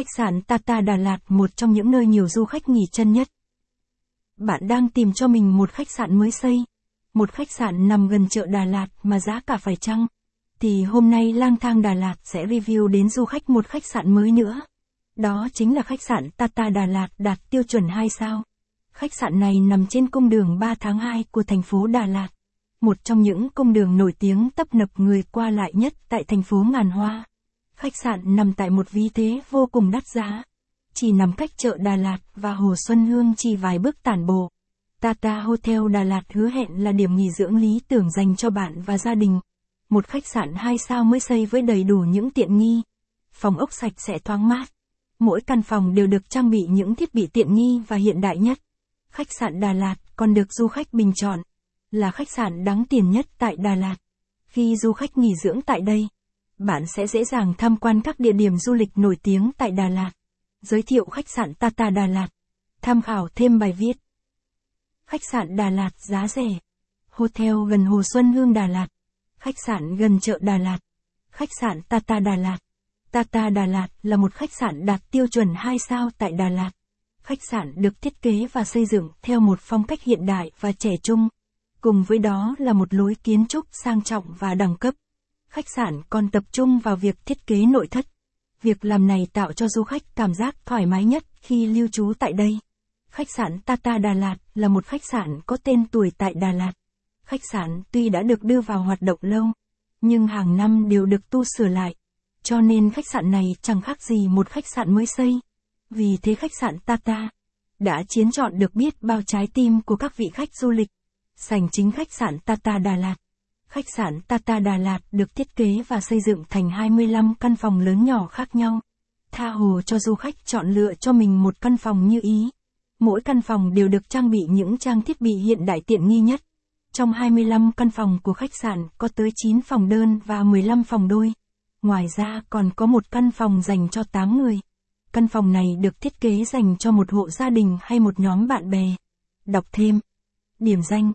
Khách sạn Tata Đà Lạt, một trong những nơi nhiều du khách nghỉ chân nhất. Bạn đang tìm cho mình một khách sạn mới xây. Một khách sạn nằm gần chợ Đà Lạt mà giá cả phải chăng? Thì hôm nay lang thang Đà Lạt sẽ review đến du khách một khách sạn mới nữa. Đó chính là khách sạn Tata Đà Lạt đạt tiêu chuẩn 2 sao. Khách sạn này nằm trên cung đường 3 tháng 2 của thành phố Đà Lạt. Một trong những cung đường nổi tiếng tấp nập người qua lại nhất tại thành phố Ngàn Hoa. Khách sạn nằm tại một vị thế vô cùng đắt giá. Chỉ nằm cách chợ Đà Lạt và Hồ Xuân Hương chỉ vài bước tản bộ. Tata Hotel Đà Lạt hứa hẹn là điểm nghỉ dưỡng lý tưởng dành cho bạn và gia đình. Một khách sạn 2 sao mới xây với đầy đủ những tiện nghi. Phòng ốc sạch sẽ thoáng mát. Mỗi căn phòng đều được trang bị những thiết bị tiện nghi và hiện đại nhất. Khách sạn Đà Lạt còn được du khách bình chọn là khách sạn đáng tiền nhất tại Đà Lạt. Khi du khách nghỉ dưỡng tại đây, bạn sẽ dễ dàng tham quan các địa điểm du lịch nổi tiếng tại Đà Lạt. Giới thiệu khách sạn Tata Đà Lạt. Tham khảo thêm bài viết. Khách sạn Đà Lạt giá rẻ. Hotel gần Hồ Xuân Hương Đà Lạt. Khách sạn gần chợ Đà Lạt. Khách sạn Tata Đà Lạt. Tata Đà Lạt là một khách sạn đạt tiêu chuẩn 2 sao tại Đà Lạt. Khách sạn được thiết kế và xây dựng theo một phong cách hiện đại và trẻ trung. Cùng với đó là một lối kiến trúc sang trọng và đẳng cấp. Khách sạn còn tập trung vào việc thiết kế nội thất. Việc làm này tạo cho du khách cảm giác thoải mái nhất khi lưu trú tại đây. Khách sạn Tata Đà Lạt là một khách sạn có tên tuổi tại Đà Lạt. Khách sạn tuy đã được đưa vào hoạt động lâu, nhưng hàng năm đều được tu sửa lại. Cho nên khách sạn này chẳng khác gì một khách sạn mới xây. Vì thế khách sạn Tata đã chiến chọn được biết bao trái tim của các vị khách du lịch. Sành chính khách sạn Tata Đà Lạt. Khách sạn Tata Đà Lạt được thiết kế và xây dựng thành 25 căn phòng lớn nhỏ khác nhau. Tha hồ cho du khách chọn lựa cho mình một căn phòng như ý. Mỗi căn phòng đều được trang bị những trang thiết bị hiện đại tiện nghi nhất. Trong 25 căn phòng của khách sạn có tới 9 phòng đơn và 15 phòng đôi. Ngoài ra còn có một căn phòng dành cho 8 người. Căn phòng này được thiết kế dành cho một hộ gia đình hay một nhóm bạn bè. Đọc thêm. Điểm danh